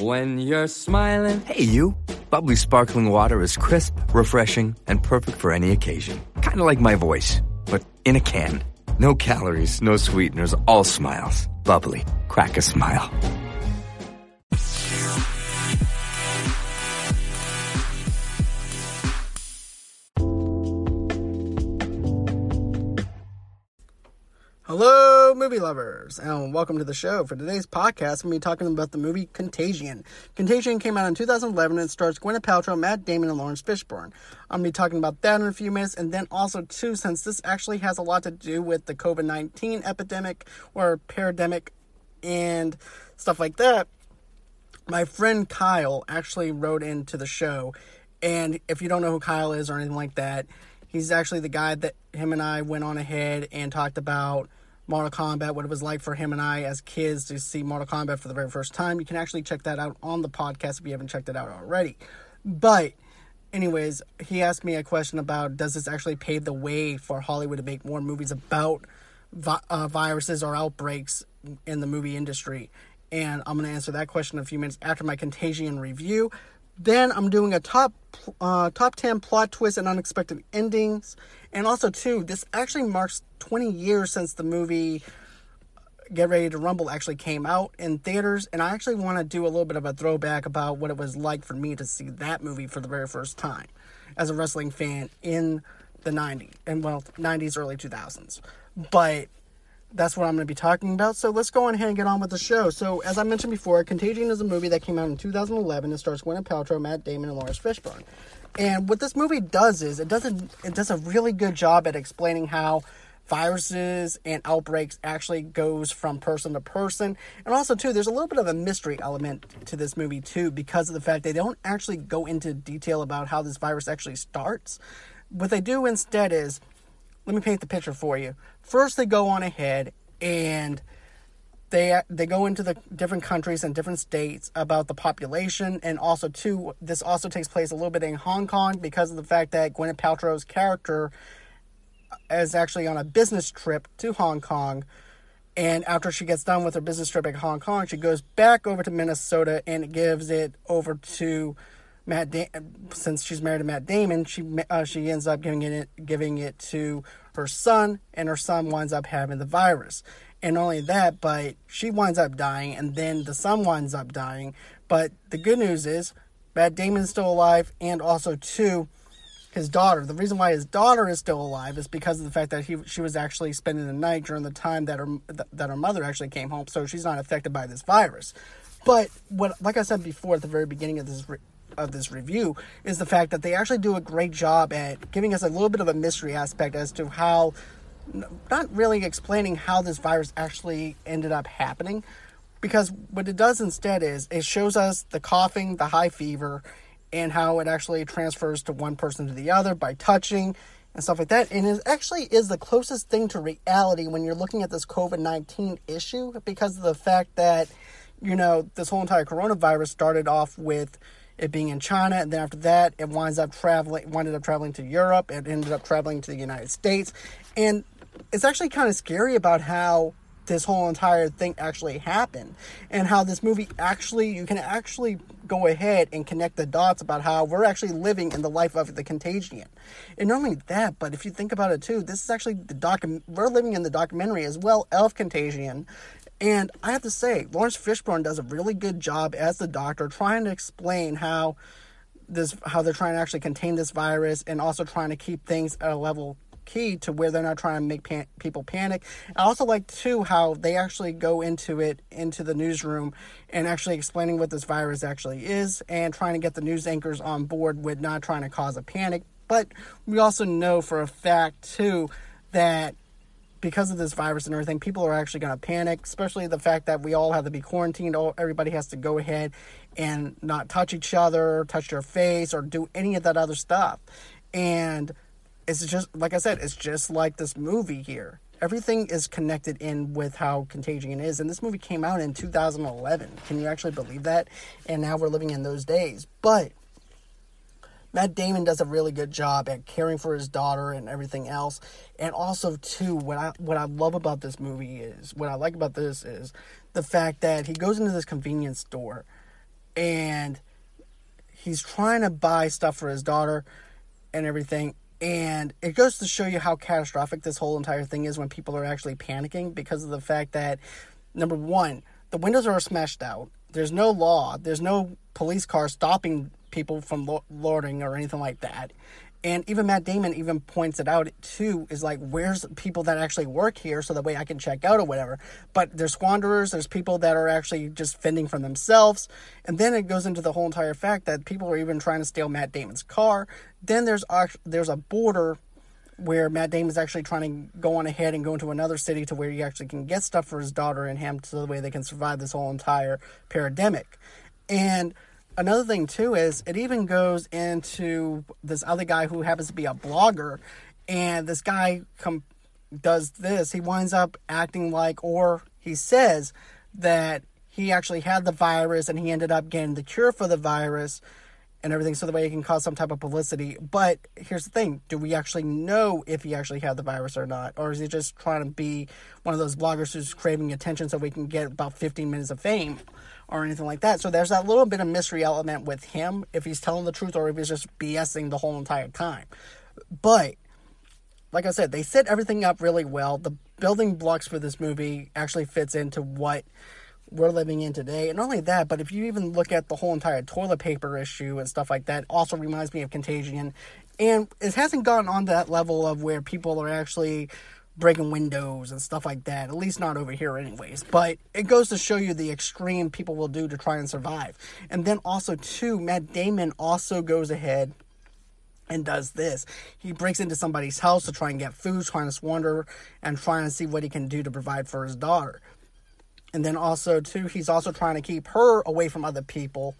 When you're smiling. Hey, you. Bubbly sparkling water is crisp, refreshing, and perfect for any occasion. Kind of like my voice, but in a can. No calories, no sweeteners, all smiles. Bubbly. Crack a smile. Movie lovers, and welcome to the show. For today's podcast, I'm going to be talking about the movie Contagion. Contagion came out in 2011 and stars Gwyneth Paltrow, Matt Damon, and Laurence Fishburne. I'm going to be talking about that in a few minutes, and then also, too, since this actually has a lot to do with the COVID 19 epidemic or pandemic and stuff like that, my friend Kyle actually wrote into the show. And if you don't know who Kyle is or anything like that, he's actually the guy that him and I went on ahead and talked about Mortal Kombat, what it was like for him and I as kids to see Mortal Kombat for the very first time. You can actually check that out on the podcast if you haven't checked it out already. But, anyways, he asked me a question about does this actually pave the way for Hollywood to make more movies about vi- uh, viruses or outbreaks in the movie industry? And I'm going to answer that question in a few minutes after my Contagion review. Then I'm doing a top uh, top 10 plot twists and unexpected endings. And also, too, this actually marks 20 years since the movie uh, Get Ready to Rumble actually came out in theaters. And I actually want to do a little bit of a throwback about what it was like for me to see that movie for the very first time as a wrestling fan in the 90s and well 90s early 2000s but that's what I'm going to be talking about. So let's go on ahead and get on with the show. So as I mentioned before, Contagion is a movie that came out in 2011. It stars Gwyneth Paltrow, Matt Damon, and Laurence Fishburne. And what this movie does is it does a, it does a really good job at explaining how viruses and outbreaks actually goes from person to person. And also too, there's a little bit of a mystery element to this movie too because of the fact they don't actually go into detail about how this virus actually starts. What they do instead is let me paint the picture for you. First, they go on ahead and they they go into the different countries and different states about the population, and also too, this also takes place a little bit in Hong Kong because of the fact that Gwyneth Paltrow's character is actually on a business trip to Hong Kong. And after she gets done with her business trip at Hong Kong, she goes back over to Minnesota and gives it over to Matt, da- since she's married to Matt Damon, she uh, she ends up giving it giving it to her son, and her son winds up having the virus. And only that, but she winds up dying, and then the son winds up dying. But the good news is, Matt Damon's still alive, and also too, his daughter. The reason why his daughter is still alive is because of the fact that he she was actually spending the night during the time that her that her mother actually came home, so she's not affected by this virus. But what, like I said before at the very beginning of this of this review is the fact that they actually do a great job at giving us a little bit of a mystery aspect as to how not really explaining how this virus actually ended up happening because what it does instead is it shows us the coughing the high fever and how it actually transfers to one person to the other by touching and stuff like that. And it actually is the closest thing to reality when you're looking at this covid-19 issue because of the fact that you know this whole entire coronavirus started off with it being in China, and then after that, it winds up traveling, winded up traveling to Europe, it ended up traveling to the United States, and it's actually kind of scary about how this whole entire thing actually happened, and how this movie actually, you can actually go ahead and connect the dots about how we're actually living in the life of the contagion. And not only that, but if you think about it too, this is actually the doc. We're living in the documentary as well of Contagion, and I have to say, laurence Fishburne does a really good job as the doctor trying to explain how this how they're trying to actually contain this virus and also trying to keep things at a level key to where they're not trying to make pan- people panic. I also like too how they actually go into it into the newsroom and actually explaining what this virus actually is and trying to get the news anchors on board with not trying to cause a panic. But we also know for a fact too that because of this virus and everything, people are actually going to panic, especially the fact that we all have to be quarantined. All, Everybody has to go ahead and not touch each other, touch their face, or do any of that other stuff. And it's just, like I said, it's just like this movie here. Everything is connected in with how Contagion is. And this movie came out in 2011. Can you actually believe that? And now we're living in those days. But Matt Damon does a really good job at caring for his daughter and everything else. And also too, what I what I love about this movie is what I like about this is the fact that he goes into this convenience store and he's trying to buy stuff for his daughter and everything. And it goes to show you how catastrophic this whole entire thing is when people are actually panicking because of the fact that, number one, the windows are smashed out. There's no law. There's no police car stopping people from loitering or anything like that and even Matt Damon even points it out too is like where's people that actually work here so that way I can check out or whatever? But there's squanderers there's people that are actually just fending for themselves. And then it goes into the whole entire fact that people are even trying to steal Matt Damon's car. Then there's there's a border where Matt Damon is actually trying to go on ahead and go into another city to where he actually can get stuff for his daughter and him so the way they can survive this whole entire pandemic. And another thing too is it even goes into this other guy who happens to be a blogger, and this guy com- does this. He winds up acting like, or he says that he actually had the virus and he ended up getting the cure for the virus and everything so the way he can cause some type of publicity. But here's the thing do we actually know if he actually had the virus or not? Or is he just trying to be one of those bloggers who's craving attention so we can get about 15 minutes of fame? Or anything like that. So there's that little bit of mystery element with him if he's telling the truth or if he's just BSing the whole entire time. But like I said, they set everything up really well. The building blocks for this movie actually fits into what we're living in today. And not only that, but if you even look at the whole entire toilet paper issue and stuff like that, also reminds me of Contagion. And it hasn't gotten on that level of where people are actually breaking windows and stuff like that. At least not over here, anyways. But it goes to show you the extreme people will do to try and survive. And then also, too, Matt Damon also goes ahead and does this. He breaks into somebody's house to try and get food, trying to squander and trying to see what he can do to provide for his daughter. And then also, too, he's also trying to keep her away from other people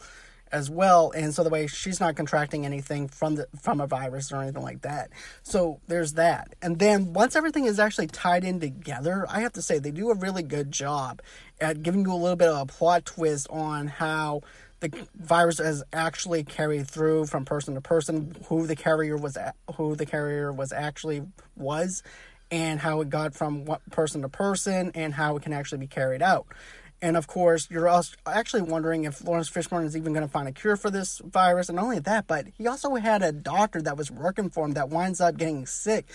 as well and so the way she's not contracting anything from the from a virus or anything like that. So there's that. And then once everything is actually tied in together i have to say they do a really good job at giving you a little bit of a plot twist on how the virus has actually carried through from person to person who the carrier was who the carrier was actually was and how it got from person to person and how it can actually be carried out and of course, you're also actually wondering if Laurence Fishburne is even going to find a cure for this virus. And not only that, but he also had a doctor that was working for him that winds up getting sick.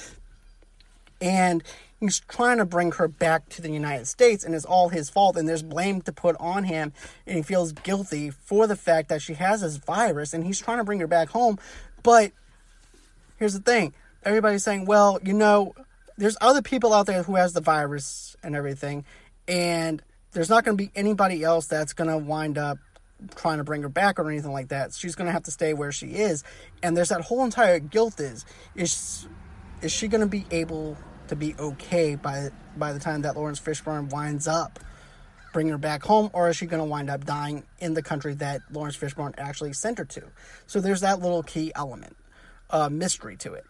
And he's trying to bring her back to the United States, and it's all his fault. And there's blame to put on him, and he feels guilty for the fact that she has this virus, and he's trying to bring her back home. But here's the thing everybody's saying, well, you know, there's other people out there who has the virus and everything, and there's not going to be anybody else that's going to wind up trying to bring her back or anything like that. She's going to have to stay where she is. And there's that whole entire guilt is is is she going to be able to be okay by by the time that Laurence Fishburne winds up bringing her back home or is she going to wind up dying in the country that Laurence Fishburne actually sent her to? So there's that little key element, uh, mystery to it.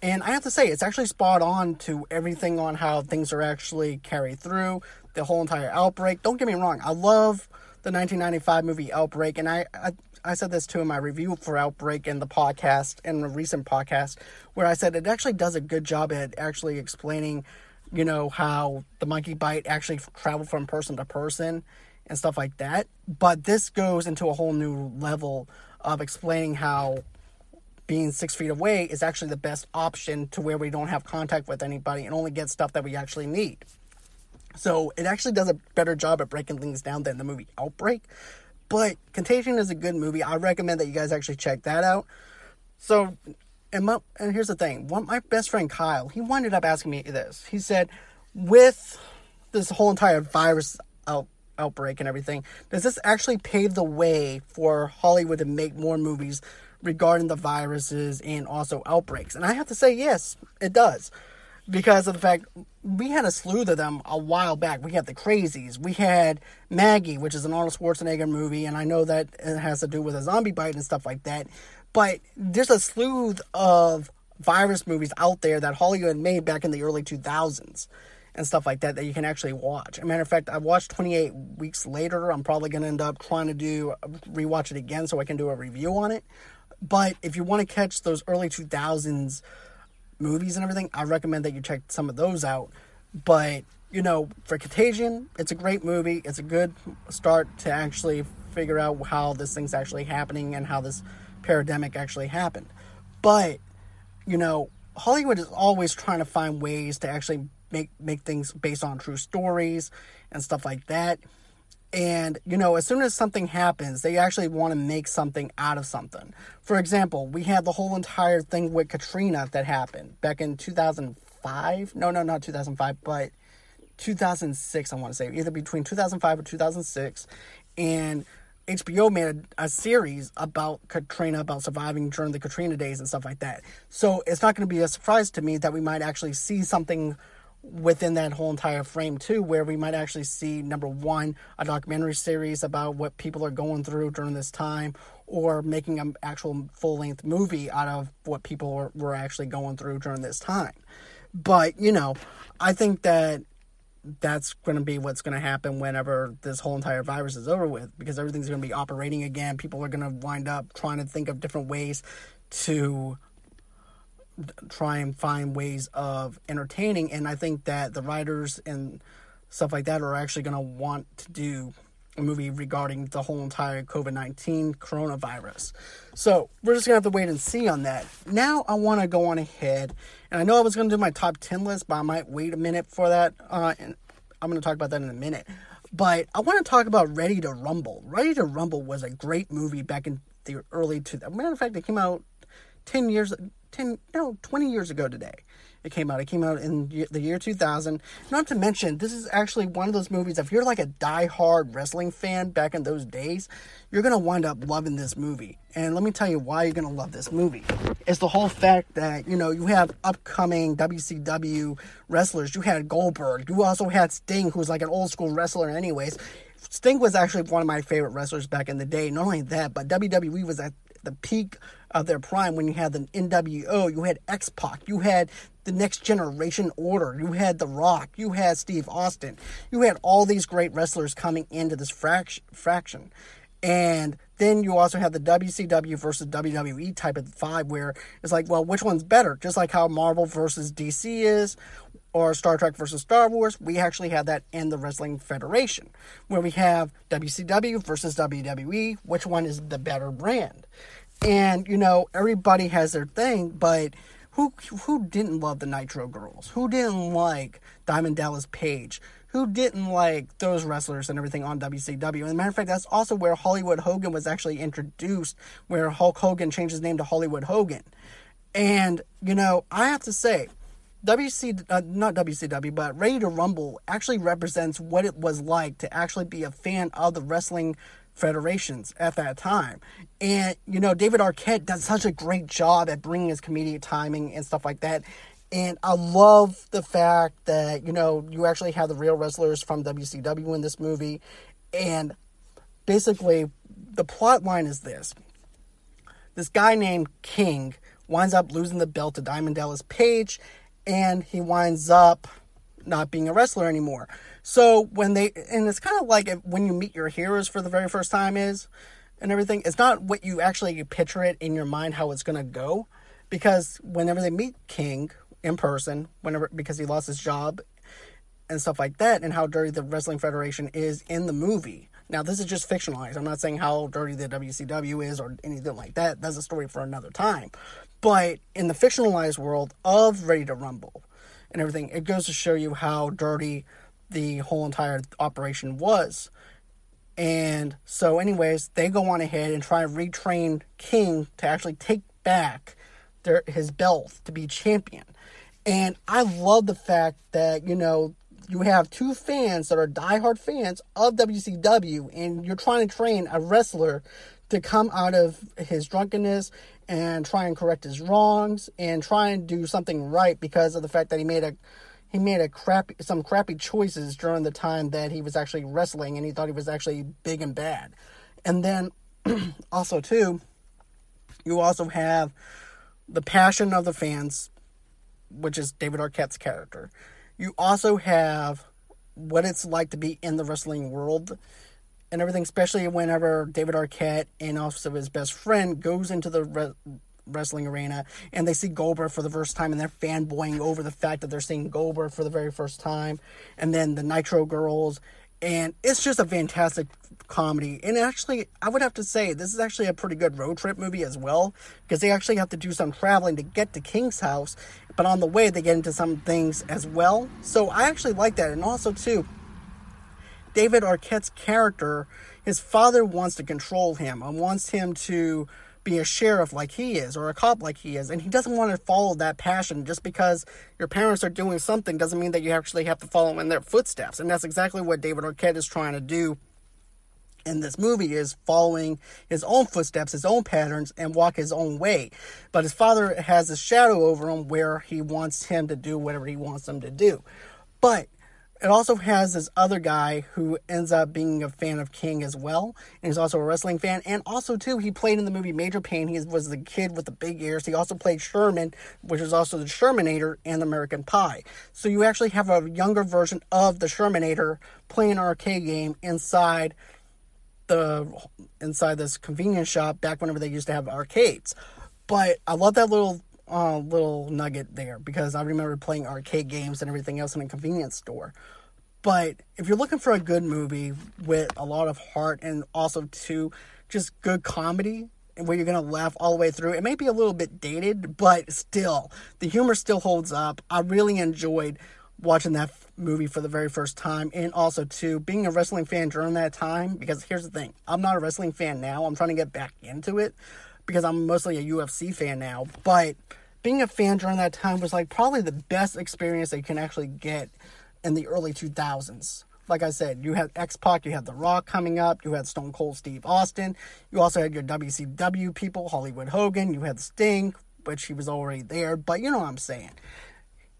And I have to say, it's actually spot on to everything on how things are actually carried through the whole entire outbreak. Don't get me wrong, I love the 1995 movie Outbreak, and I, I I said this too in my review for Outbreak in the podcast, in a recent podcast, where I said it actually does a good job at actually explaining, you know, how the monkey bite actually traveled from person to person and stuff like that. But this goes into a whole new level of explaining how being six feet away is actually the best option to where we don't have contact with anybody and only get stuff that we actually need. So it actually does a better job at breaking things down than the movie Outbreak. But Contagion is a good movie. I recommend that you guys actually check that out. So, and, my, and here's the thing. One, my best friend Kyle, he winded up asking me this. He said, with this whole entire virus out, outbreak and everything, does this actually pave the way for Hollywood to make more movies regarding the viruses and also outbreaks? And I have to say, yes, it does because of the fact we had a slew of them a while back. We had the Crazies, we had Maggie, which is an Arnold Schwarzenegger movie, and I know that it has to do with a zombie bite and stuff like that. But there's a slew of virus movies out there that Hollywood made back in the early 2000s and stuff like that that you can actually watch. As a matter of fact, I watched 28 weeks later. I'm probably going to end up trying to do rewatch it again so I can do a review on it. But if you want to catch those early 2000s movies and everything, I recommend that you check some of those out. But, you know, for Contagion, it's a great movie. It's a good start to actually figure out how this thing's actually happening and how this pandemic actually happened. But, you know, Hollywood is always trying to find ways to actually make make things based on true stories and stuff like that. And, you know, as soon as something happens, they actually want to make something out of something. For example, we had the whole entire thing with Katrina that happened back in 2005. No, no, not 2005, but 2006, I want to say, either between 2005 or 2006. And HBO made a, a, series about Katrina, about surviving during the Katrina days and stuff like that. So it's not going to be a surprise to me that we might actually see something within that whole entire frame too where we might actually see number one a documentary series about what people are going through during this time or making an actual full-length movie out of what people were, were actually going through during this time. But you know i think that that's going to be what's going to happen whenever this whole entire virus is over with because everything's going to be operating again. People are going to wind up trying to think of different ways to try and find ways of entertaining. And I think that the writers and stuff like that are actually going to want to do a movie regarding the whole entire COVID 19 coronavirus. So we're just going to have to wait and see on that. Now I want to go on ahead. And I know I was going to do my top 10 list, but I might wait a minute for that. Uh, and I'm going to talk about that in a minute. But I want to talk about Ready to Rumble. Ready to Rumble was a great movie back in the early 2000s. Matter of fact, it came out 10 years 10 no 20 years ago today it came out. It came out in the year 2000 not to mention this is actually one of those movies if you're like a die-hard wrestling fan back in those days you're gonna wind up loving this movie. And let me tell you why you're gonna love this movie. It's the whole fact that you know you have upcoming wcw wrestlers. You had goldberg. You also had sting who's like an old school wrestler anyways. Sting was actually one of my favorite wrestlers back in the day. Not only that, but WWE was at the peak of their prime when you had the NWO, you had X Pac, you had the Next Generation Order, you had The Rock, you had Steve Austin, you had all these great wrestlers coming into this frac- fraction. And then you also have the WCW versus WWE type of vibe where it's like, well, which one's better? Just like how Marvel versus DC is, or Star Trek versus Star Wars, we actually have that in the Wrestling Federation, where we have WCW versus WWE, which one is the better brand? And you know, everybody has their thing, but who who didn't love the Nitro Girls? Who didn't like Diamond Dallas Page? Who didn't like those wrestlers and everything on WCW? And matter of fact, that's also where Hollywood Hogan was actually introduced, where Hulk Hogan changed his name to Hollywood Hogan. And you know, I have to say, WC, uh, not WCW, but Ready to Rumble actually represents what it was like to actually be a fan of the wrestling federations at that time. And, you know, David Arquette does such a great job at bringing his comedic timing and stuff like that. And I love the fact that, you know, you actually have the real wrestlers from WCW in this movie. And basically, the plot line is this this guy named King winds up losing the belt to Diamond Dallas Page, and he winds up not being a wrestler anymore. So when they, and it's kind of like when you meet your heroes for the very first time is, and everything, it's not what you actually picture it in your mind how it's to go. Because whenever they meet King in person, whenever, because he lost his job and stuff like that, and how dirty the Wrestling Federation is in the movie. Now, this is just fictionalized. I'm not saying how dirty the WCW is or anything like that. That's a story for another time. But in the fictionalized world of Ready to Rumble and everything, it goes to show you how dirty the whole entire operation was. And so, anyways, they go on ahead and try to retrain King to actually take back their his belt to be champion. And I love the fact that, you know, you have two fans that are diehard fans of WCW, and you're trying to train a wrestler to come out of his drunkenness and try and correct his wrongs and try and do something right because of the fact that he made a he made a crappy some crappy choices during the time that he was actually wrestling and he thought he was actually big and bad. And then also too, you also have the passion of the fans, which is David Arquette's character. You also have what it's like to be in the wrestling world and everything, especially whenever David Arquette and also his best friend goes into the re- wrestling arena and they see Goldberg for the first time and they're fanboying over the fact that they're seeing Goldberg for the very first time. And then the Nitro Girls and it's just a fantastic comedy. And actually, I would have to say this is actually a pretty good road trip movie as well because they actually have to do some traveling to get to King's house, but on the way they get into some things as well. So I actually like that, and also too. David Arquette's character, his father wants to control him and wants him to be a sheriff like he is or a cop like he is and he doesn't want to follow that passion just because your parents are doing something doesn't mean that you actually have to follow in their footsteps and that's exactly what David Arquette is trying to do in this movie is following his own footsteps, his own patterns, and walk his own way. But his father has a shadow over him where he wants him to do whatever he wants him to do. But it also has this other guy who ends up being a fan of King as well, and he's also a wrestling fan. And also, too, he played in the movie Major Payne. He was the kid with the big ears. He also played Sherman, which is also the Shermanator and American Pie. So you actually have a younger version of the Shermanator playing an arcade game inside the inside this convenience shop back whenever they used to have arcades. But I love that little uh, little nugget there because I remember playing arcade games and everything else in a convenience store. But if you're looking for a good movie with a lot of heart and also too just good comedy where you're gonna laugh all the way through, it may be a little bit dated, but still the humor still holds up. I really enjoyed watching that movie for the very first time and also to being a wrestling fan during that time because here's the thing i'm not a wrestling fan now i'm trying to get back into it because i'm mostly a ufc fan now but being a fan during that time was like probably the best experience that you can actually get in the early 2000s. Like I said, you had X Pac, you had The Rock coming up, you had Stone Cold Steve Austin, you also had your WCW people, Hollywood Hogan, you had Sting, which he was already there, but you know what I'm saying.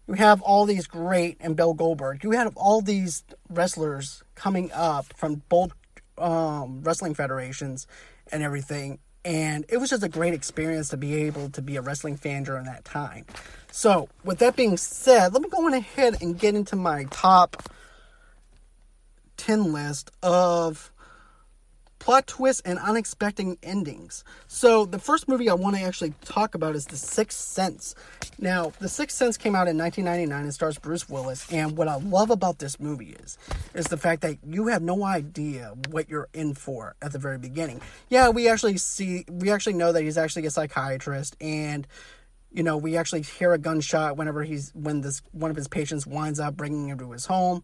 You have all these great, and Bill Goldberg, you had all these wrestlers coming up from both um, wrestling federations and everything, and it was just a great experience to be able to be a wrestling fan during that time. So, with that being said, let me go on ahead and get into my top 10 list of plot twists and unexpected endings. So, the first movie I want to actually talk about is The Sixth Sense. Now, The Sixth Sense came out in 1999 and stars Bruce Willis. And what I love about this movie is, is the fact that you have no idea what you're in for at the very beginning. Yeah, we actually see, we actually know that he's actually a psychiatrist and you know, we actually hear a gunshot whenever he's when this one of his patients winds up bringing him to his home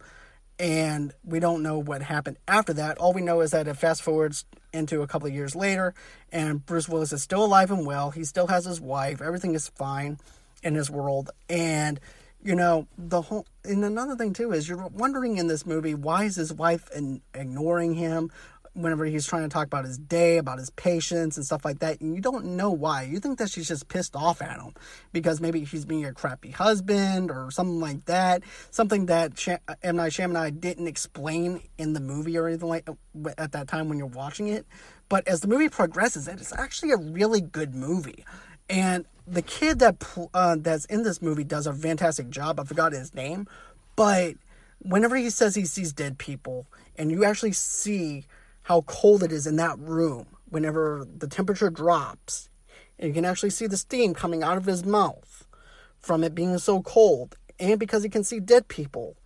and we don't know what happened after that. All we know is that it fast forwards into a couple of years later, and Bruce Willis is still alive and well. He still has his wife. Everything is fine in his world, and you know the whole. And another thing too is you're wondering in this movie why is his wife in, ignoring him? Whenever he's trying to talk about his day, about his patients and stuff like that, and you don't know why. You think that she's just pissed off at him because maybe he's being a crappy husband or something like that. Something that Sh- M. Night Shyamalan didn't explain in the movie or anything like at that time when you're watching it. But as the movie progresses, it's actually a really good movie. And the kid that uh, that's in this movie does a fantastic job. I forgot his name, but whenever he says he sees dead people, and you actually see how cold it is in that room whenever the temperature drops. And you can actually see the steam coming out of his mouth from it being so cold. And because he can see dead people,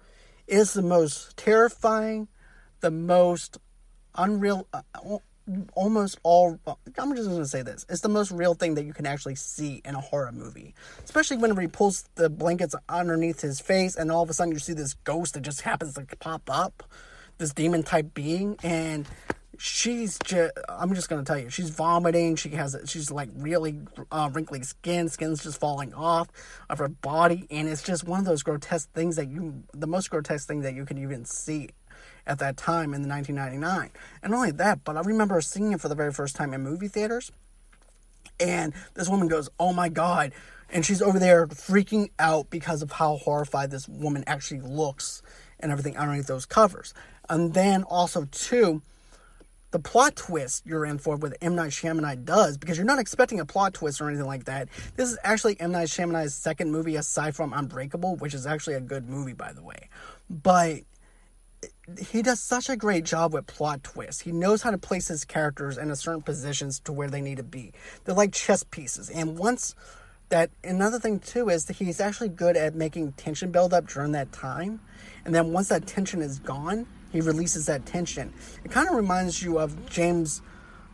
it is the most terrifying, the most unreal, uh, almost all. I'm just going to say this: it's the most real thing that you can actually see in a horror movie. Especially whenever he pulls the blankets underneath his face, and all of a sudden you see this ghost that just happens to pop up this demon type being and she's just i'm just gonna tell you she's vomiting she has she's like really uh, wrinkly skin skin's just falling off of her body and it's just one of those grotesque things that you the most grotesque thing that you can even see at that time in the 1999 and not only that but i remember seeing it for the very first time in movie theaters and this woman goes oh my god and she's over there freaking out because of how horrified this woman actually looks and everything underneath those covers and then also, too, the plot twist you're in for with M. Night Shyamalan does, because you're not expecting a plot twist or anything like that. This is actually M. Night Shyamalan's second movie aside from Unbreakable, which is actually a good movie, by the way. But he does such a great job with plot twists. He knows how to place his characters in a certain positions to where they need to be. They're like chess pieces. And once that, another thing too is that he's actually good at making tension build up during that time. And then once that tension is gone, He releases that tension. It kind of reminds you of James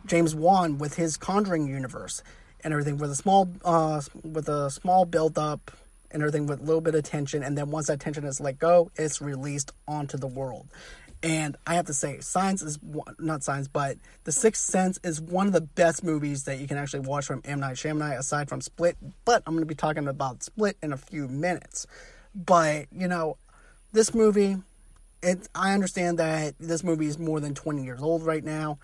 James Wan with his Conjuring universe and everything, with a small uh, with a small build up and everything with a little bit of tension, and then once that tension is let go, it's released onto the world. And I have to say, Signs is not Signs, but The Sixth Sense is one of the best movies that you can actually watch from M Night Shyamalan, aside from Split. But I'm going to be talking about Split in a few minutes. But you know, this movie, it I understand that this movie is more than 20 years old right now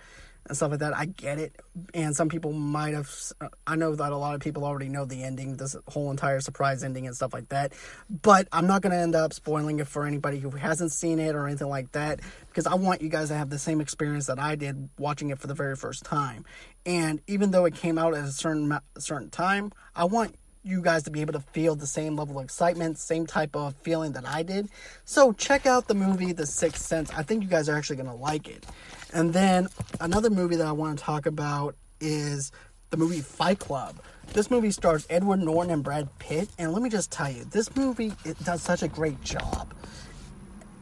and stuff like that. I get it. And some people might have, uh, I know that a lot of people already know the ending, this whole entire surprise ending and stuff like that. But I'm not going to end up spoiling it for anybody who hasn't seen it or anything like that because I want you guys to have the same experience that I did watching it for the very first time. And even though it came out at a certain, certain time, I want you guys to be able to feel the same level of excitement, same type of feeling that I did. So check out the movie The Sixth Sense. I think you guys are actually going to like it. And then another movie that I want to talk about is the movie Fight Club. This movie stars Edward Norton and Brad Pitt, and let me just tell you, this movie it does such a great job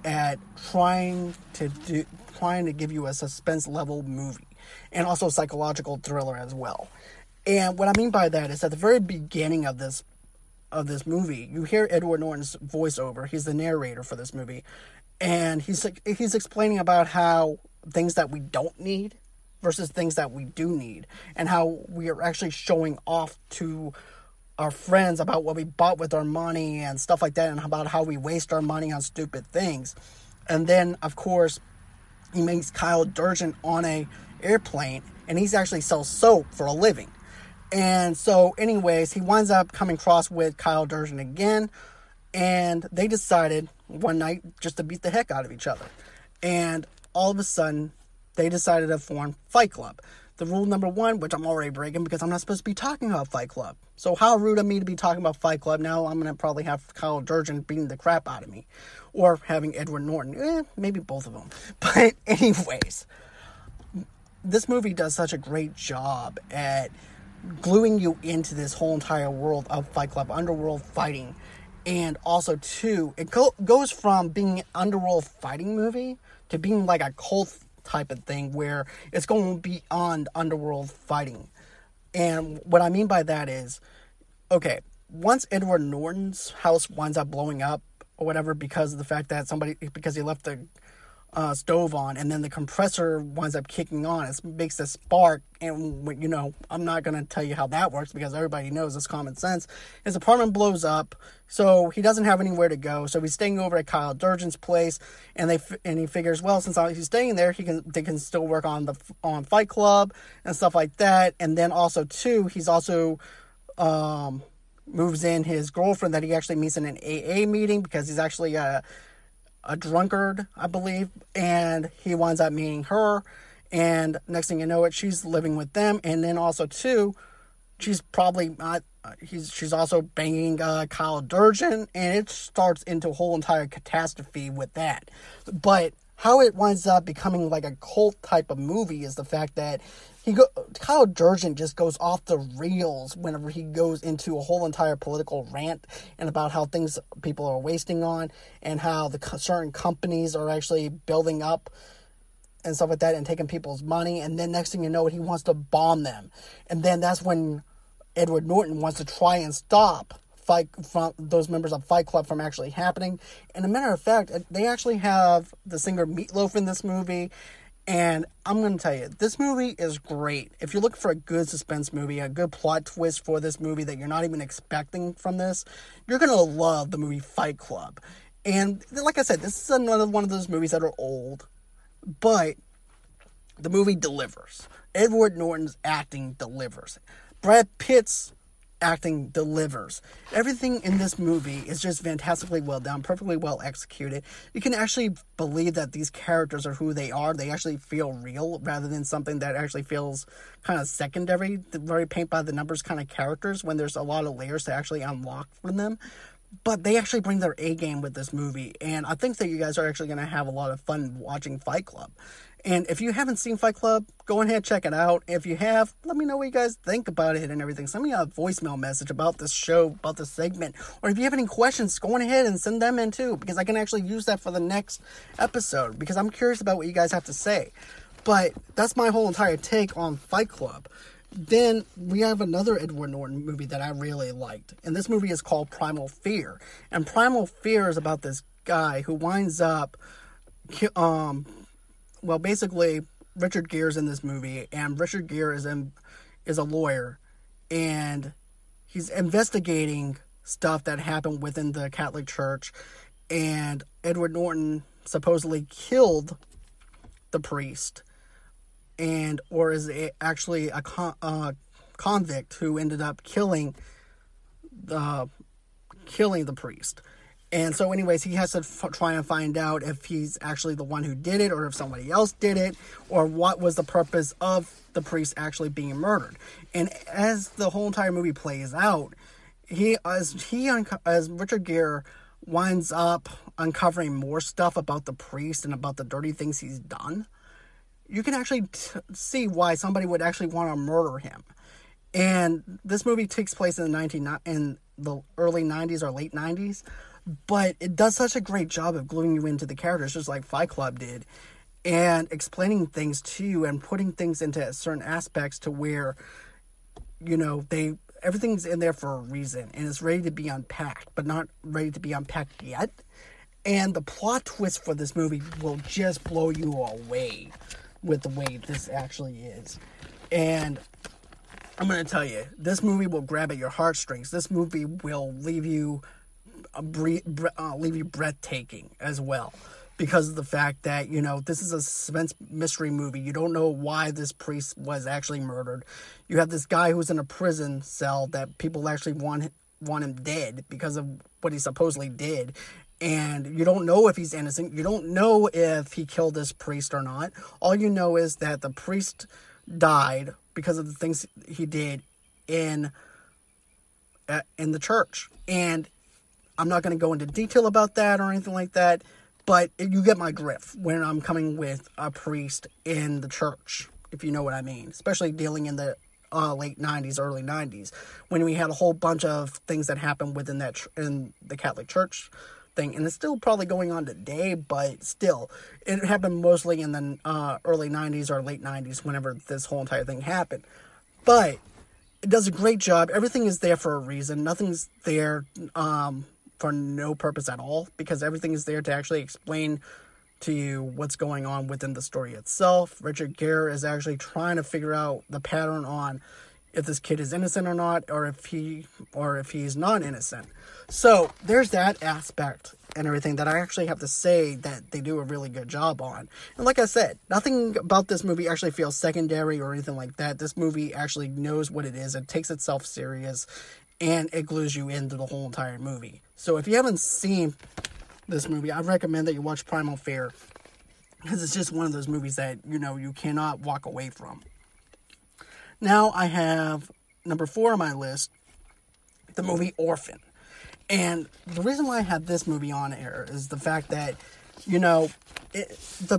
at trying to do trying to give you a suspense level movie and also psychological thriller as well. And what I mean by that is at the very beginning of this of this movie, you hear Edward Norton's voiceover. He's the narrator for this movie, and he's he's explaining about how things that we don't need versus things that we do need, and how we are actually showing off to our friends about what we bought with our money and stuff like that, and about how we waste our money on stupid things. And then, of course, he meets Tyler Durden on a airplane, and he's actually sells soap for a living. And so, anyways, he winds up coming across with Tyler Durden again, and they decided one night just to beat the heck out of each other. And all of a sudden, they decided to form Fight Club. The rule number one, which I'm already breaking because I'm not supposed to be talking about Fight Club. So how rude of me to be talking about Fight Club. Now I'm going to probably have Tyler Durden beating the crap out of me. Or having Edward Norton. Eh, maybe both of them. But anyways, this movie does such a great job at gluing you into this whole entire world of Fight Club, underworld fighting. And also, too, it go- goes from being an underworld fighting movie to being like a cult type of thing where it's going beyond underworld fighting. And what I mean by that is, okay, once Edward Norton's house winds up blowing up or whatever because of the fact that somebody, because he left the uh, stove on, and then the compressor winds up kicking on. It makes a spark, and you know, I'm not gonna tell you how that works because everybody knows it's common sense. His apartment blows up, so he doesn't have anywhere to go. So he's staying over at Tyler Durden's place, and they and he figures, well, since he's staying there, he can they can still work on the on Fight Club and stuff like that. And then also too, he's also um, moves in his girlfriend that he actually meets in an AA meeting because he's actually a a drunkard, I believe, and he winds up meeting her. And next thing you know, it she's living with them, and then also too, she's probably not. Uh, he's she's also banging uh, Tyler Durden, and it starts into a whole entire catastrophe with that. But how it winds up becoming like a cult type of movie is the fact that he go Tyler Durden just goes off the rails whenever he goes into a whole entire political rant and about how things people are wasting on and how the certain companies are actually building up and stuff like that and taking people's money. And then next thing you know he wants to bomb them. And then that's when Edward Norton wants to try and stop fight from those members of Fight Club from actually happening. And a matter of fact, uh, they actually have the singer Meatloaf in this movie. And I'm going to tell you, this movie is great. If you're looking for a good suspense movie, a good plot twist for this movie that you're not even expecting from this, you're going to love the movie Fight Club. And like I said, this is another one of those movies that are old, but the movie delivers. Edward Norton's acting delivers. Brad Pitt's acting delivers. Everything in this movie is just fantastically well done, perfectly well executed. You can actually believe that these characters are who they are. They actually feel real rather than something that actually feels kind of secondary, very paint by the numbers kind of characters when there's a lot of layers to actually unlock from them. But they actually bring their A game with this movie, and I think that you guys are actually going to have a lot of fun watching Fight Club. And if you haven't seen Fight Club, go ahead check it out. If you have, let me know what you guys think about it and everything. Send me a voicemail message about this show, about this segment. Or if you have any questions, go on ahead and send them in too, because I can actually use that for the next episode, because I'm curious about what you guys have to say. But that's my whole entire take on Fight Club. Then we have another Edward Norton movie that I really liked. And this movie is called Primal Fear. And Primal Fear is about this guy who winds up um well basically Richard Gere's in this movie and Richard Gere is in is a lawyer and he's investigating stuff that happened within the Catholic Church and Edward Norton supposedly killed the priest and or is actually a con- uh, convict who ended up killing the killing the priest. And so, anyways, he has to f- try and find out if he's actually the one who did it, or if somebody else did it, or what was the purpose of the priest actually being murdered. And as the whole entire movie plays out, he as he as Richard Gere winds up uncovering more stuff about the priest and about the dirty things he's done you can actually t- see why somebody would actually want to murder him. And this movie takes place in the 19 in the early 90s or late 90s, but it does such a great job of gluing you into the characters just like Fight Club did and explaining things to you and putting things into certain aspects to where you know they everything's in there for a reason and it's ready to be unpacked but not ready to be unpacked yet and the plot twist for this movie will just blow you away with the way this actually is. And I'm going to tell you, this movie will grab at your heartstrings. This movie will leave you uh, leave you breathtaking as well because of the fact that you know this is a suspense mystery movie. You don't know why this priest was actually murdered. You have this guy who's in a prison cell that people actually want want him dead because of what he supposedly did, and you don't know if he's innocent. You don't know if he killed this priest or not. All you know is that the priest died because of the things he did in uh, in the church. And I'm not going to go into detail about that or anything like that, but you get my drift when I'm coming with a priest in the church, if you know what I mean, especially dealing in the uh, late 90s, early 90s, when we had a whole bunch of things that happened within that ch- in the Catholic Church thing, and it's still probably going on today, but still, it happened mostly in the uh, early 90s or late 90s whenever this whole entire thing happened. But it does a great job. Everything is there for a reason. Nothing's there um, for no purpose at all because everything is there to actually explain to you what's going on within the story itself. Richard Gere is actually trying to figure out the pattern on if this kid is innocent or not, or if he or if he's not innocent. So there's that aspect and everything that I actually have to say that they do a really good job on. And like I said, nothing about this movie actually feels secondary or anything like that. This movie actually knows what it is. It takes itself serious and it glues you into the whole entire movie. So if you haven't seen this movie, I recommend that you watch Primal Fear because it's just one of those movies that, you know, you cannot walk away from. Now I have number four on my list, the movie Orphan. And the reason why I have this movie on air is the fact that, you know, it, the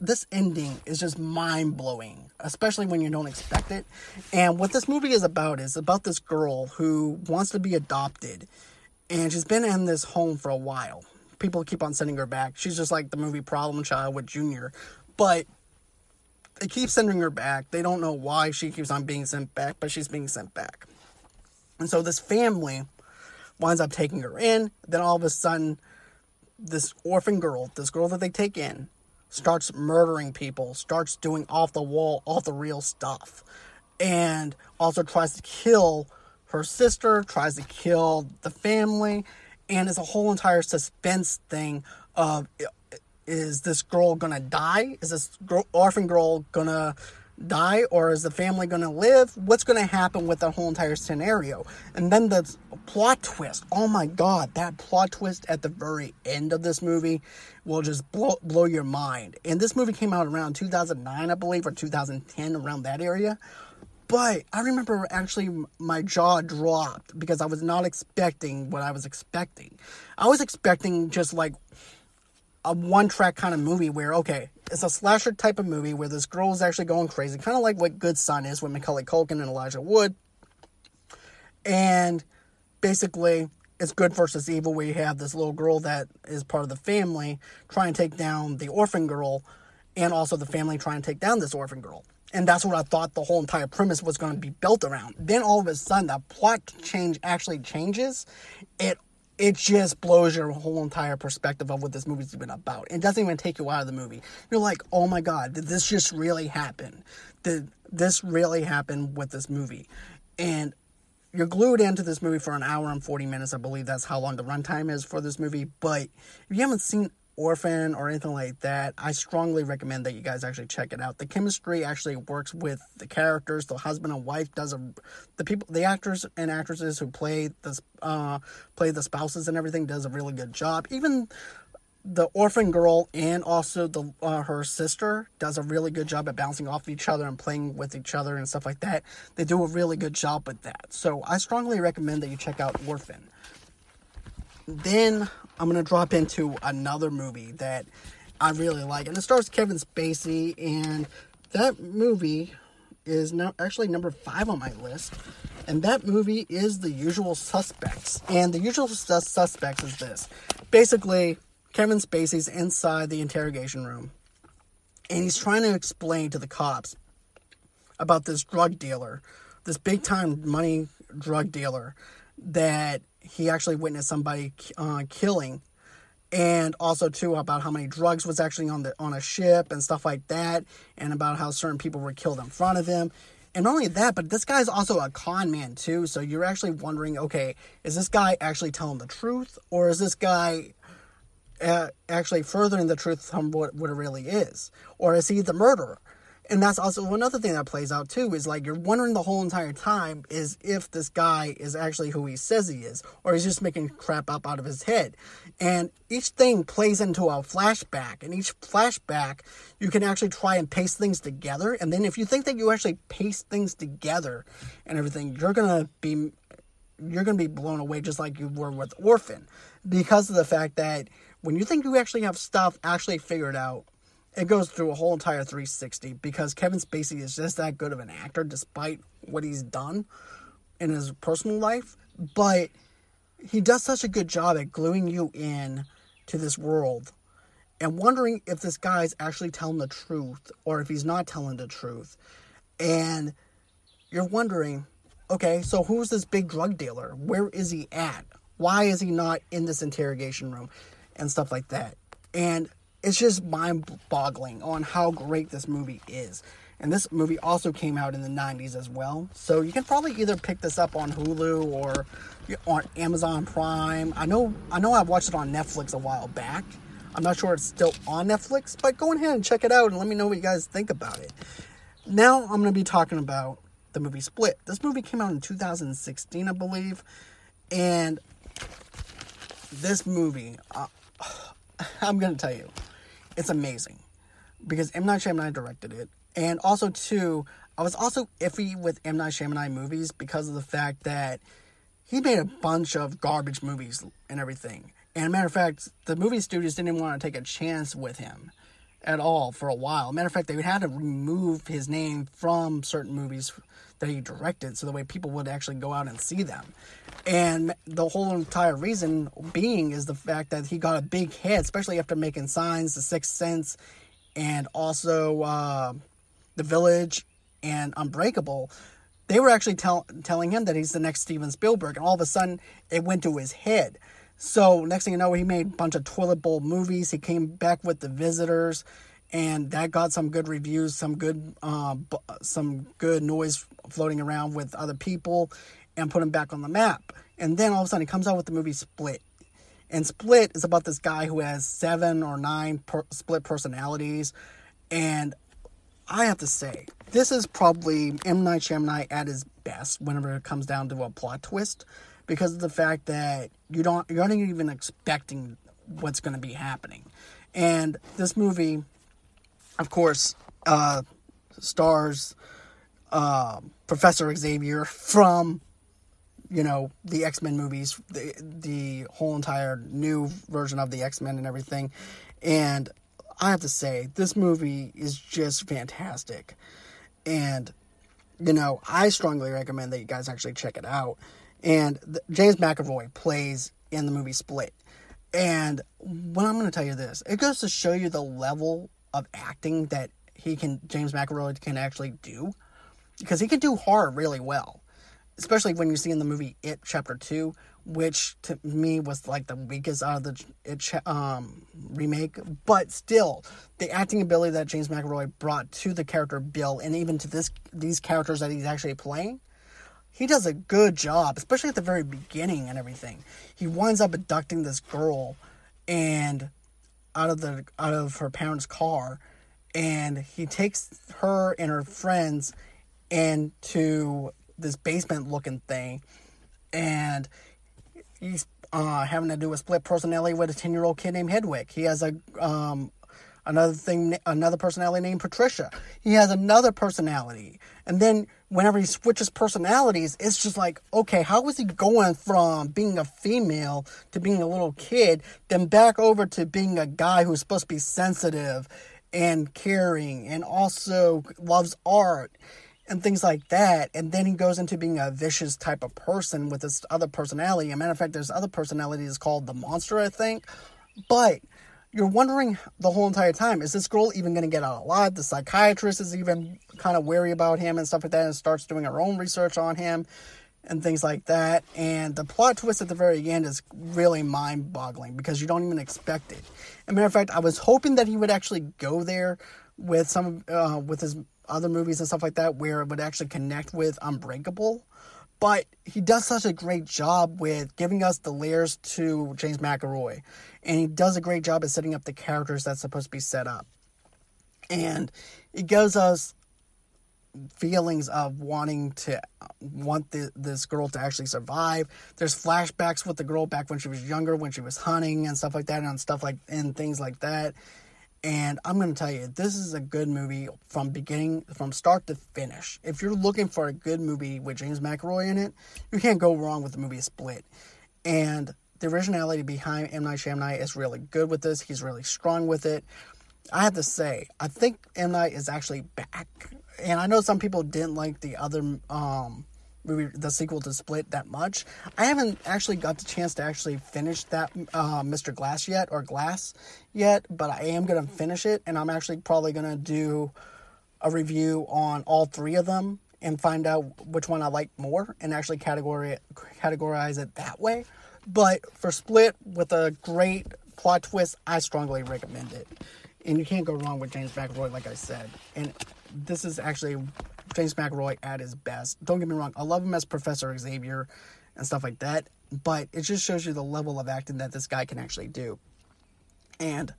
this ending is just mind blowing, especially when you don't expect it. And what this movie is about is about this girl who wants to be adopted, and she's been in this home for a while. People keep on sending her back. She's just like the movie Problem Child with Junior, but they keep sending her back. They don't know why she keeps on being sent back, but she's being sent back. And so this family winds up taking her in. Then all of a sudden, this orphan girl, this girl that they take in, starts murdering people, starts doing off the wall, off the real stuff, and also tries to kill her sister, tries to kill the family, and it's a whole entire suspense thing of is this girl gonna die? Is this girl, orphan girl gonna die or is the family going to live? What's going to happen with the whole entire scenario? And then the plot twist. Oh my god, that plot twist at the very end of this movie will just blow, blow your mind. And this movie came out around 2009, I believe, or 2010, around that area. But I remember actually my jaw dropped because I was not expecting what I was expecting. I was expecting just like a one track kind of movie where, okay, it's a slasher type of movie where this girl is actually going crazy, kind of like what Good Son is with Macaulay Culkin and Elijah Wood. And basically, it's good versus evil, where you have this little girl that is part of the family trying to take down the orphan girl, and also the family trying to take down this orphan girl. And that's what I thought the whole entire premise was going to be built around. Then all of a sudden, the plot change actually changes. It it just blows your whole entire perspective of what this movie's even about. It doesn't even take you out of the movie. You're like, oh my god, did this just really happen? Did this really happen with this movie? And you're glued into this movie for an hour and 40 minutes. I believe that's how long the runtime is for this movie. But if you haven't seen Orphan or anything like that, I strongly recommend that you guys actually check it out. The chemistry actually works with the characters. The husband and wife does a the people the actors and actresses who play the uh play the spouses and everything does a really good job. Even the orphan girl and also the uh, her sister does a really good job at bouncing off each other and playing with each other and stuff like that. They do a really good job with that. So I strongly recommend that you check out Orphan. Then I'm gonna drop into another movie that I really like, and it stars Kevin Spacey, and that movie is now actually number five on my list. And that movie is The Usual Suspects. And The Usual Sus- Suspects is this. Basically, Kevin Spacey's inside the interrogation room, and he's trying to explain to the cops about this drug dealer, this big time money drug dealer that he actually witnessed somebody uh, killing and also too about how many drugs was actually on the on a ship and stuff like that and about how certain people were killed in front of him. And not only that but this guy's also a con man too so you're actually wondering okay is this guy actually telling the truth or is this guy uh, actually furthering the truth from what, what it really is? Or is he the murderer and that's also another thing that plays out too is like you're wondering the whole entire time is if this guy is actually who he says he is or he's just making crap up out of his head. And each thing plays into a flashback and each flashback you can actually try and paste things together. And then if you think that you actually paste things together and everything you're gonna be you're gonna be blown away just like you were with orphan because of the fact that when you think you actually have stuff actually figured out it goes through a whole entire 360 because Kevin Spacey is just that good of an actor despite what he's done in his personal life. But he does such a good job at gluing you in to this world and wondering if this guy's actually telling the truth or if he's not telling the truth. And you're wondering, okay, so who's this big drug dealer? Where is he at? Why is he not in this interrogation room? And stuff like that. And it's just mind boggling on how great this movie is. And this movie also came out in the 90s as well. So you can probably either pick this up on Hulu or on Amazon Prime. I know I know I watched it on Netflix a while back. I'm not sure it's still on Netflix, but go ahead and check it out and let me know what you guys think about it. Now I'm going to be talking about the movie Split. This movie came out in 2016, I believe. And this movie, uh, I'm going to tell you, it's amazing because M Night Shyamalan directed it, and also too, I was also iffy with M Night Shyamalan movies because of the fact that he made a bunch of garbage movies and everything. And matter of fact, the movie studios didn't want to take a chance with him at all for a while. Matter of fact, they had to remove his name from certain movies that he directed so the way people would actually go out and see them. And the whole entire reason being is the fact that he got a big hit, especially after making Signs, The Sixth Sense, and also uh, The Village and Unbreakable. They were actually tell- telling him that he's the next Steven Spielberg, and all of a sudden it went to his head. So next thing you know, he made a bunch of toilet bowl movies. He came back with The Visitors, and that got some good reviews, some good, uh, some good noise floating around with other people and put him back on the map. And then all of a sudden he comes out with the movie Split. And Split is about this guy who has seven or nine per- split personalities. And I have to say, this is probably M. Night Shyamalan at his best whenever it comes down to a plot twist because of the fact that you don't you're not even expecting what's going to be happening. And this movie, of course, uh, stars uh, Professor Xavier from you know the X-Men movies, the the whole entire new version of the X-Men and everything. And I have to say, this movie is just fantastic. And, you know, I strongly recommend that you guys actually check it out. And the, James McAvoy plays in the movie Split. And what I'm going to tell you this, it goes to show you the level of acting that he can, James McAvoy can actually do. Because he can do horror really well. Especially when you see in the movie It Chapter 2, which to me was like the weakest out of the It um, remake. But still, the acting ability that James McAvoy brought to the character Bill and even to this these characters that he's actually playing he does a good job, especially at the very beginning and everything. He winds up abducting this girl and out of the out of her parents' car and he takes her and her friends into this basement looking thing and he's uh, having to do a split personality with a 10 year old kid named Hedwig. He has a um, another thing another personality named Patricia. He has another personality. And then whenever he switches personalities, it's just like, okay, how is he going from being a female to being a little kid, then back over to being a guy who's supposed to be sensitive and caring and also loves art and things like that. And then he goes into being a vicious type of person with this other personality. As a matter of fact, there's other personalities called the monster, I think. But you're wondering the whole entire time is this girl even going to get out alive? The psychiatrist is even kind of wary about him and stuff like that and starts doing her own research on him and things like that. And the plot twist at the very end is really mind boggling because you don't even expect it. As a matter of fact, I was hoping that he would actually go there with some uh, with his other movies and stuff like that where it would actually connect with Unbreakable but he does such a great job with giving us the layers to James McAvoy. And he does a great job at setting up the characters that's supposed to be set up. And it gives us feelings of wanting to want the, this girl to actually survive. There's flashbacks with the girl back when she was younger, when she was hunting and stuff like that, and stuff like and things like that. And I'm going to tell you, this is a good movie from beginning, from start to finish. If you're looking for a good movie with James McAvoy in it, you can't go wrong with the movie Split. And the originality behind M. Night Shyamalan is really good with this. He's really strong with it. I have to say, I think M. Night is actually back. And I know some people didn't like the other um, movie, the sequel to Split that much. I haven't actually got the chance to actually finish that uh, Mr. Glass yet or Glass yet, but I am gonna finish it, and I'm actually probably gonna do a review on all three of them and find out which one I like more and actually category categorize it that way. But for Split with a great plot twist, I strongly recommend it. And you can't go wrong with James McAvoy, like I said. And this is actually James McAvoy at his best. Don't get me wrong, I love him as Professor Xavier and stuff like that, but it just shows you the level of acting that this guy can actually do. And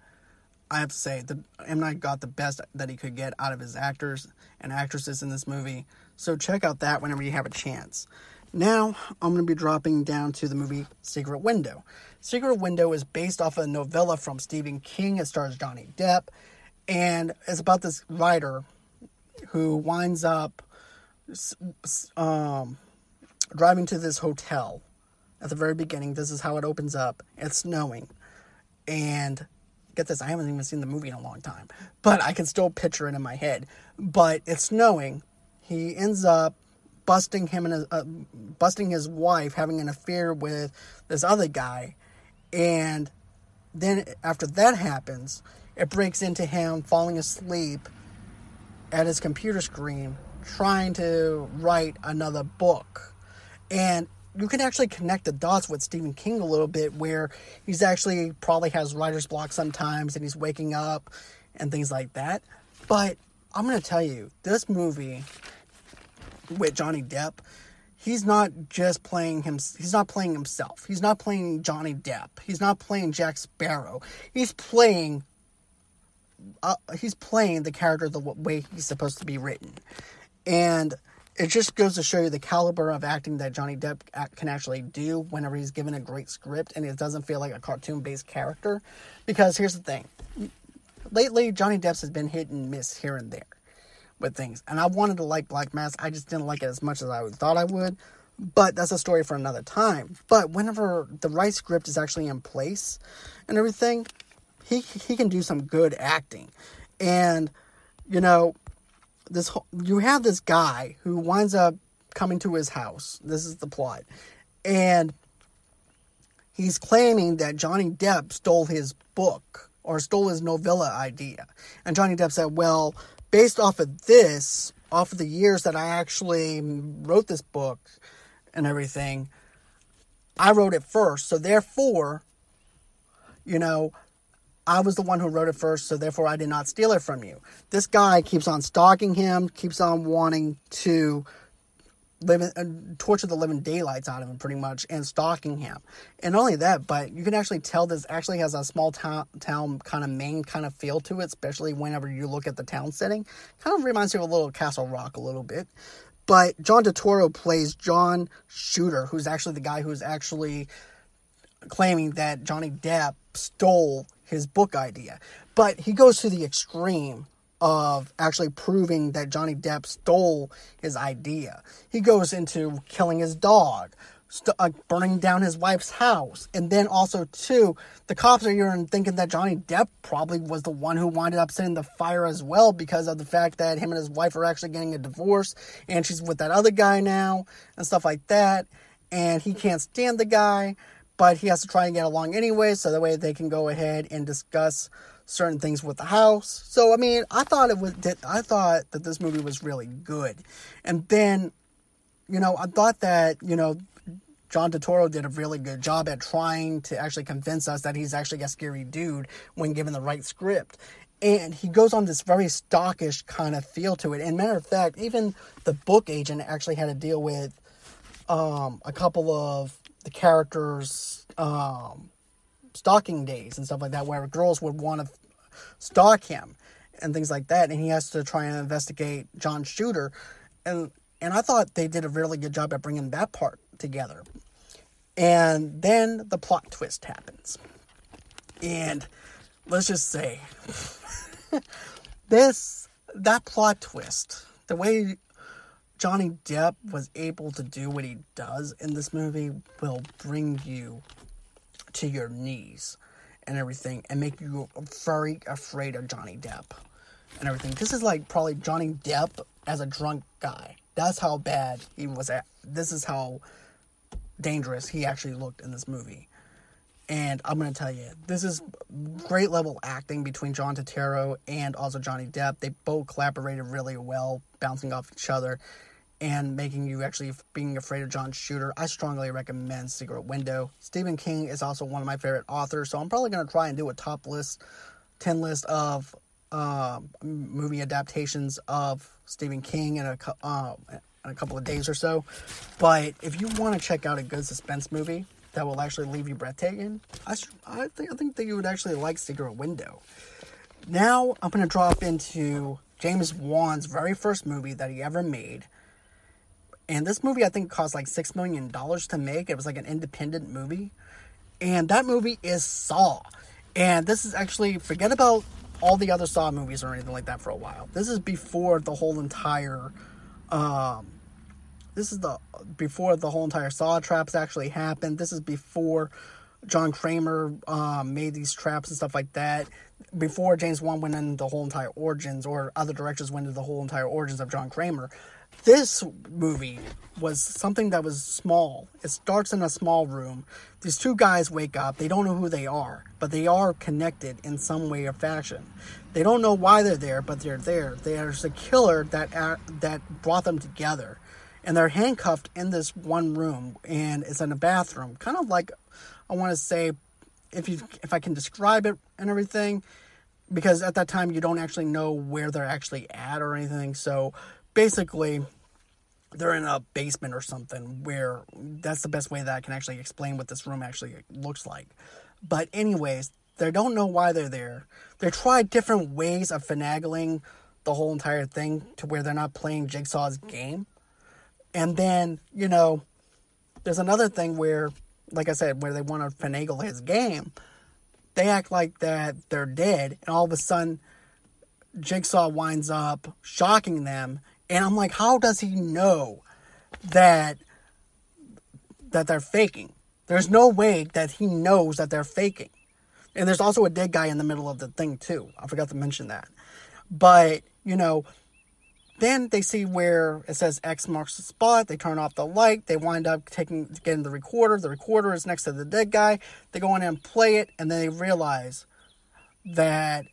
I have to say, the M Night got the best that he could get out of his actors and actresses in this movie. So check out that whenever you have a chance. Now I'm going to be dropping down to the movie Secret Window. Secret Window is based off a novella from Stephen King. It stars Johnny Depp, and it's about this writer who winds up um, driving to this hotel at the very beginning. This is how it opens up. It's snowing. And get this, I haven't even seen the movie in a long time, but I can still picture it in my head. But it's snowing. He ends up busting him and uh, busting his wife having an affair with this other guy. And then after that happens, it breaks into him falling asleep at his computer screen trying to write another book. And you can actually connect the dots with Stephen King a little bit where he's actually probably has writer's block sometimes and he's waking up and things like that. But I'm going to tell you, this movie with Johnny Depp, he's not just playing him he's not playing himself. He's not playing Johnny Depp. He's not playing Jack Sparrow. He's playing uh, he's playing the character the way he's supposed to be written, and it just goes to show you the caliber of acting that Johnny Depp can actually do whenever he's given a great script and it doesn't feel like a cartoon based character. Because here's the thing lately, Johnny Depp has been hit and miss here and there with things. And I wanted to like Black Mass, I just didn't like it as much as I thought I would. But that's a story for another time. But whenever the right script is actually in place and everything, he he can do some good acting, and you know, this whole, you have this guy who winds up coming to his house. This is the plot, and he's claiming that Johnny Depp stole his book or stole his novella idea, and Johnny Depp said, "Well, based off of this." Off of the years that I actually wrote this book and everything, I wrote it first. So therefore, you know, I was the one who wrote it first, so therefore I did not steal it from you. This guy keeps on stalking him, keeps on wanting to live in, uh, torture the living daylights out of him, pretty much, and stalking him. And not only that, but you can actually tell this actually has a small town, town kind of Maine kind of feel to it, especially whenever you look at the town setting. Kind of reminds you of a little Castle Rock a little bit. But John Turturro plays John Shooter, who's actually the guy who's actually claiming that Johnny Depp stole his book idea. But he goes to the extreme of actually proving that Johnny Depp stole his idea. He goes into killing his dog, st- uh, burning down his wife's house, and then also too, the cops are here and thinking that Johnny Depp probably was the one who winded up setting the fire as well because of the fact that him and his wife are actually getting a divorce, and she's with that other guy now, and stuff like that, and he can't stand the guy but he has to try and get along anyway, so that way they can go ahead and discuss certain things with the house. So I mean, I thought it was I thought that this movie was really good. And then, you know, I thought that, you know, John Turturro did a really good job at trying to actually convince us that he's actually a scary dude when given the right script. And he goes on this very stockish kind of feel to it. And matter of fact, even the book agent actually had to deal with um, a couple of the characters' um, stalking days and stuff like that, where girls would want to stalk him and things like that, and he has to try and investigate John Shooter, and and I thought they did a really good job at bringing that part together. And then the plot twist happens, and let's just say this that plot twist, the way Johnny Depp was able to do what he does in this movie will bring you to your knees and everything and make you very afraid of Johnny Depp and everything. This is like probably Johnny Depp as a drunk guy. That's how bad he was at. This is how dangerous he actually looked in this movie. And I'm going to tell you, this is great level acting between John Turturro and also Johnny Depp. They both collaborated really well, bouncing off each other and making you actually being afraid of John Shooter. I strongly recommend Secret Window. Stephen King is also one of my favorite authors, so I'm probably going to try and do a top list, 10 list of uh, movie adaptations of Stephen King in a, uh, in a couple of days or so. But if you want to check out a good suspense movie that will actually leave you breathtaking, I, I, think, I think that you would actually like Secret Window. Now I'm going to drop into James Wan's very first movie that he ever made, and this movie, I think, cost like $6 million to make. It was like an independent movie. And that movie is Saw. And this is actually, forget about all the other Saw movies or anything like that for a while. This is before the whole entire, um, this is the, before the whole entire Saw traps actually happened. This is before John Kramer um, made these traps and stuff like that. Before James Wan went into the whole entire origins, or other directors went into the whole entire origins of John Kramer. This movie was something that was small. It starts in a small room. These two guys wake up. They don't know who they are, but they are connected in some way or fashion. They don't know why they're there, but they're there. There's a killer that uh, that brought them together, and they're handcuffed in this one room, and it's in a bathroom, kind of like I want to say, if you if I can describe it and everything, because at that time you don't actually know where they're actually at or anything. So basically they're in a basement or something where that's the best way that I can actually explain what this room actually looks like. But anyways, they don't know why they're there. They try different ways of finagling the whole entire thing to where they're not playing Jigsaw's game. And then, you know, there's another thing where, like I said, where they want to finagle his game. They act like that they're dead, and all of a sudden, Jigsaw winds up shocking them and I'm like, how does he know that that they're faking? There's no way that he knows that they're faking. And there's also a dead guy in the middle of the thing too. I forgot to mention that. But, you know, then they see where it says X marks the spot. They turn off the light. They wind up taking getting the recorder. The recorder is next to the dead guy. They go in and play it, and then they realize that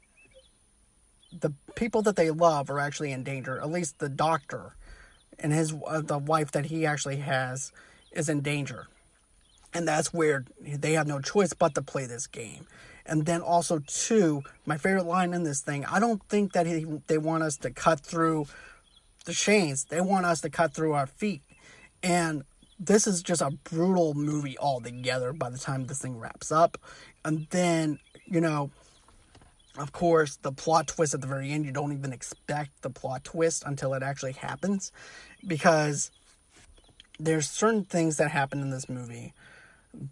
the people that they love are actually in danger. At least the doctor and his uh, the wife that he actually has is in danger, and that's where they have no choice but to play this game. And then also too, my favorite line in this thing. I don't think that he, they want us to cut through the chains. They want us to cut through our feet. And this is just a brutal movie altogether by the time this thing wraps up. And then, you know, of course, the plot twist at the very end, you don't even expect the plot twist until it actually happens because there's certain things that happen in this movie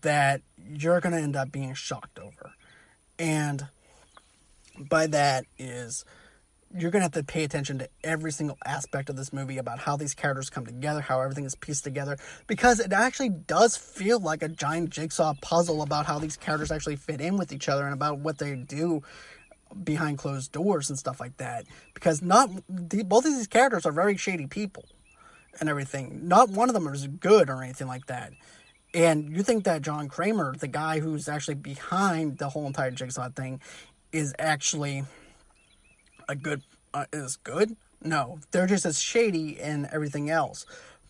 that you're going to end up being shocked over. And by that is you're going to have to pay attention to every single aspect of this movie about how these characters come together, how everything is pieced together, because it actually does feel like a giant jigsaw puzzle about how these characters actually fit in with each other and about what they do behind closed doors and stuff like that. Because not the, both of these characters are very shady people and everything. Not one of them is good or anything like that. And you think that John Kramer, the guy who's actually behind the whole entire jigsaw thing, is actually a good uh, is good. No, they're just as shady and everything else.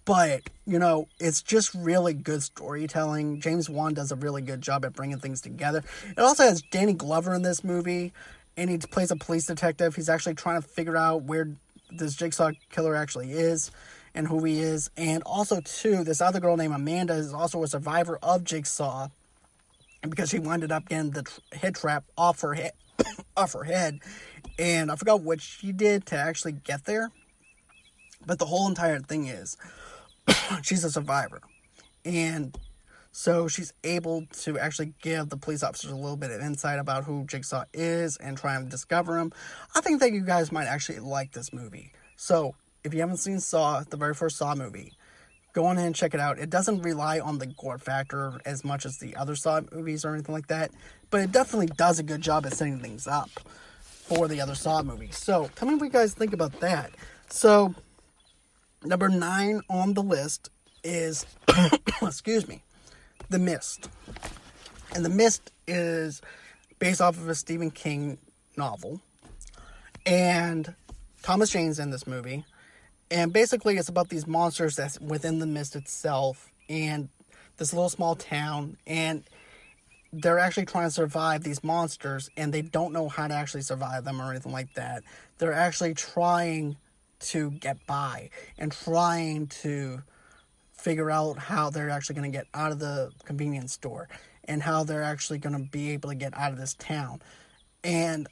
But you know, it's just really good storytelling. James Wan does a really good job at bringing things together. It also has Danny Glover in this movie, and he plays a police detective. He's actually trying to figure out where this jigsaw killer actually is and who he is. And also, too, this other girl named Amanda is also a survivor of Jigsaw, and because she winded up getting the head trap off her head, off her head, and I forgot what she did to actually get there. But the whole entire thing is she's a survivor. And so she's able to actually give the police officers a little bit of insight about who Jigsaw is and try and discover him. I think that you guys might actually like this movie. So if you haven't seen Saw, the very first Saw movie, go on and check it out. It doesn't rely on the gore factor as much as the other Saw movies or anything like that, but it definitely does a good job at setting things up for the other Saw movies. So tell me what you guys think about that. So number nine on the list is excuse me, The Mist. And The Mist is based off of a Stephen King novel. And Thomas Jane's in this movie. And basically it's about these monsters that's within the mist itself and this little small town and they're actually trying to survive these monsters and they don't know how to actually survive them or anything like that. They're actually trying to get by and trying to figure out how they're actually going to get out of the convenience store and how they're actually going to be able to get out of this town. And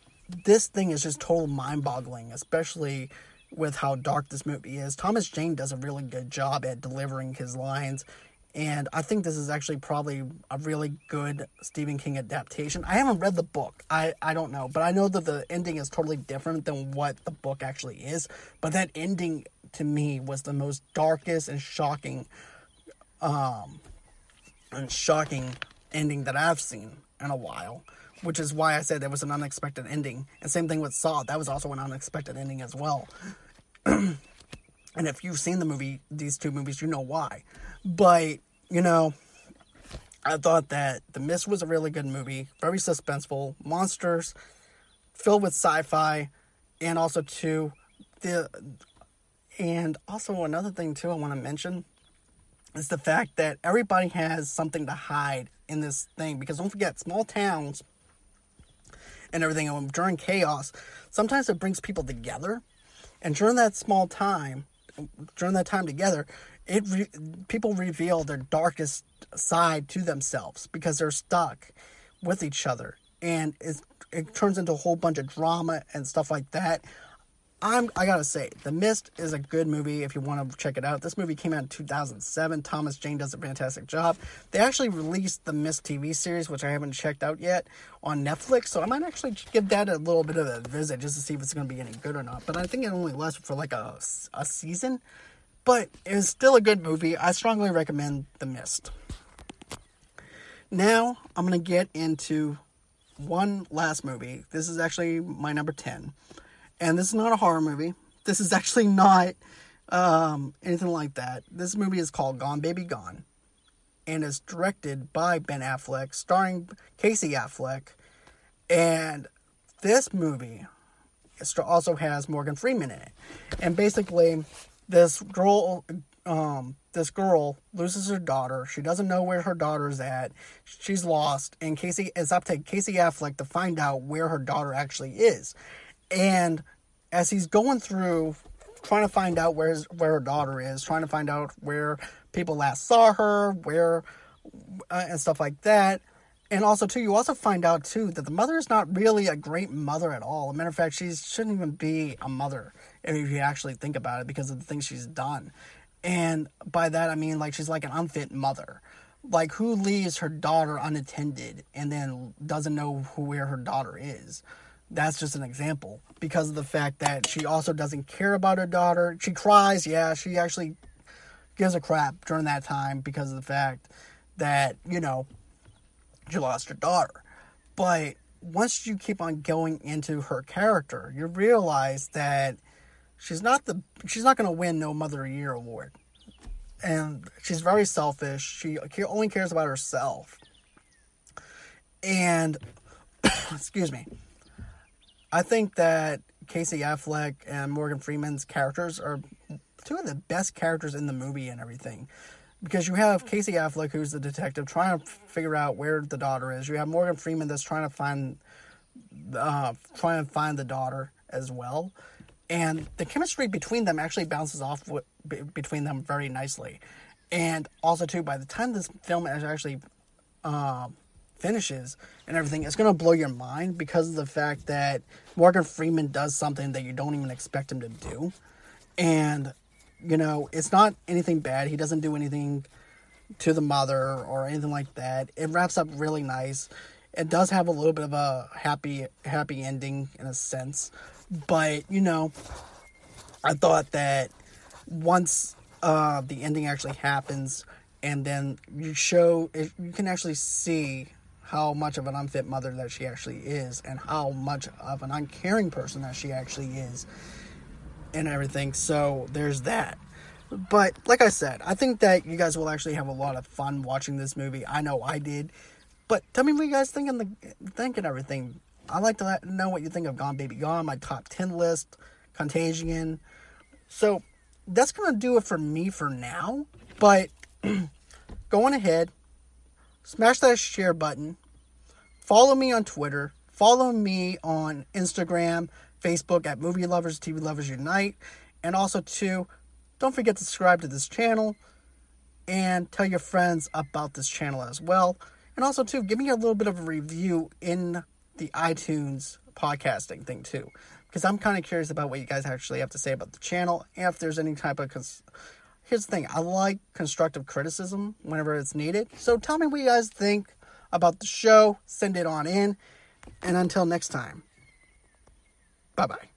this thing is just total mind boggling, especially with how dark this movie is. Thomas Jane does a really good job at delivering his lines and I think this is actually probably a really good Stephen King adaptation. I haven't read the book. I, I don't know. But I know that the ending is totally different than what the book actually is. But that ending to me was the most darkest and shocking um and shocking ending that I've seen in a while. Which is why I said it was an unexpected ending. And same thing with Saw. That was also an unexpected ending as well. and if you've seen the movie, these two movies, you know why. But you know, I thought that The Mist was a really good movie, very suspenseful, monsters, filled with sci-fi, and also too the and also another thing too I want to mention is the fact that everybody has something to hide in this thing because don't forget small towns and everything and during chaos sometimes it brings people together. And during that small time during that time together it re- people reveal their darkest side to themselves because they're stuck with each other. And it turns into a whole bunch of drama and stuff like that I'm, I gotta say, The Mist is a good movie if you want to check it out. This movie came out in 2007. Thomas Jane does a fantastic job. They actually released the Mist TV series, which I haven't checked out yet, on Netflix. So I might actually give that a little bit of a visit just to see if it's to be any good or not. But I think it only lasted for like a, a season. But it's still a good movie. I strongly recommend The Mist. Now I'm to get into one last movie. This is actually my number 10. And this is not a horror movie. This is actually not um, anything like that. This movie is called Gone Baby Gone. And is directed by Ben Affleck, starring Casey Affleck. And this movie also has Morgan Freeman in it. And basically, this girl um, this girl loses her daughter. She doesn't know where her daughter's at. She's lost, and Casey is up to Casey Affleck to find out where her daughter actually is. And as he's going through trying to find out where his, where her daughter is, trying to find out where people last saw her, where uh, and stuff like that. And also too, you also find out too that the mother is not really a great mother at all. As a matter of fact, she shouldn't even be a mother if you actually think about it because of the things she's done. And by that, I mean like she's like an unfit mother. Like who leaves her daughter unattended and then doesn't know who, where her daughter is. That's just an example because of the fact that she also doesn't care about her daughter. She cries, yeah, she actually gives a crap during that time because of the fact that, you know, she lost her daughter. But once you keep on going into her character, you realize that she's not the she's not going to win no mother of year award and she's very selfish she only cares about herself and excuse me i think that casey affleck and morgan freeman's characters are two of the best characters in the movie and everything. Because you have casey affleck who's the detective trying to figure out where the daughter is. You have morgan freeman that's trying to find uh, trying to find the daughter as well. And the chemistry between them actually bounces off between them very nicely. And also, too, by the time this film is actually uh, finishes and everything, it's going to blow your mind because of the fact that Morgan Freeman does something that you don't even expect him to do. And, you know, it's not anything bad. He doesn't do anything to the mother or anything like that. It wraps up really nice. It does have a little bit of a happy happy ending in a sense but, you know, I thought that once uh, the ending actually happens and then you show, you can actually see how much of an unfit mother that she actually is and how much of an uncaring person that she actually is and everything. So there's that. But like I said, I think that you guys will actually have a lot of fun watching this movie. I know I did. But tell me what you guys think and the think and everything. I'd like to know what you think of Gone Baby Gone, my top 10 list, Contagion. So that's going to do it for me for now. But going ahead, smash that share button. Follow me on Twitter. Follow me on Instagram, Facebook at Movie Lovers, TV Lovers Unite. And also, too, don't forget to subscribe to this channel and tell your friends about this channel as well. And also, too, give me a little bit of a review in the iTunes podcasting thing too, because I'm kind of curious about what you guys actually have to say about the channel. And if there's any type of cons- here's the thing, I like constructive criticism whenever it's needed. So tell me what you guys think about the show. Send it on in, and until next time, bye bye.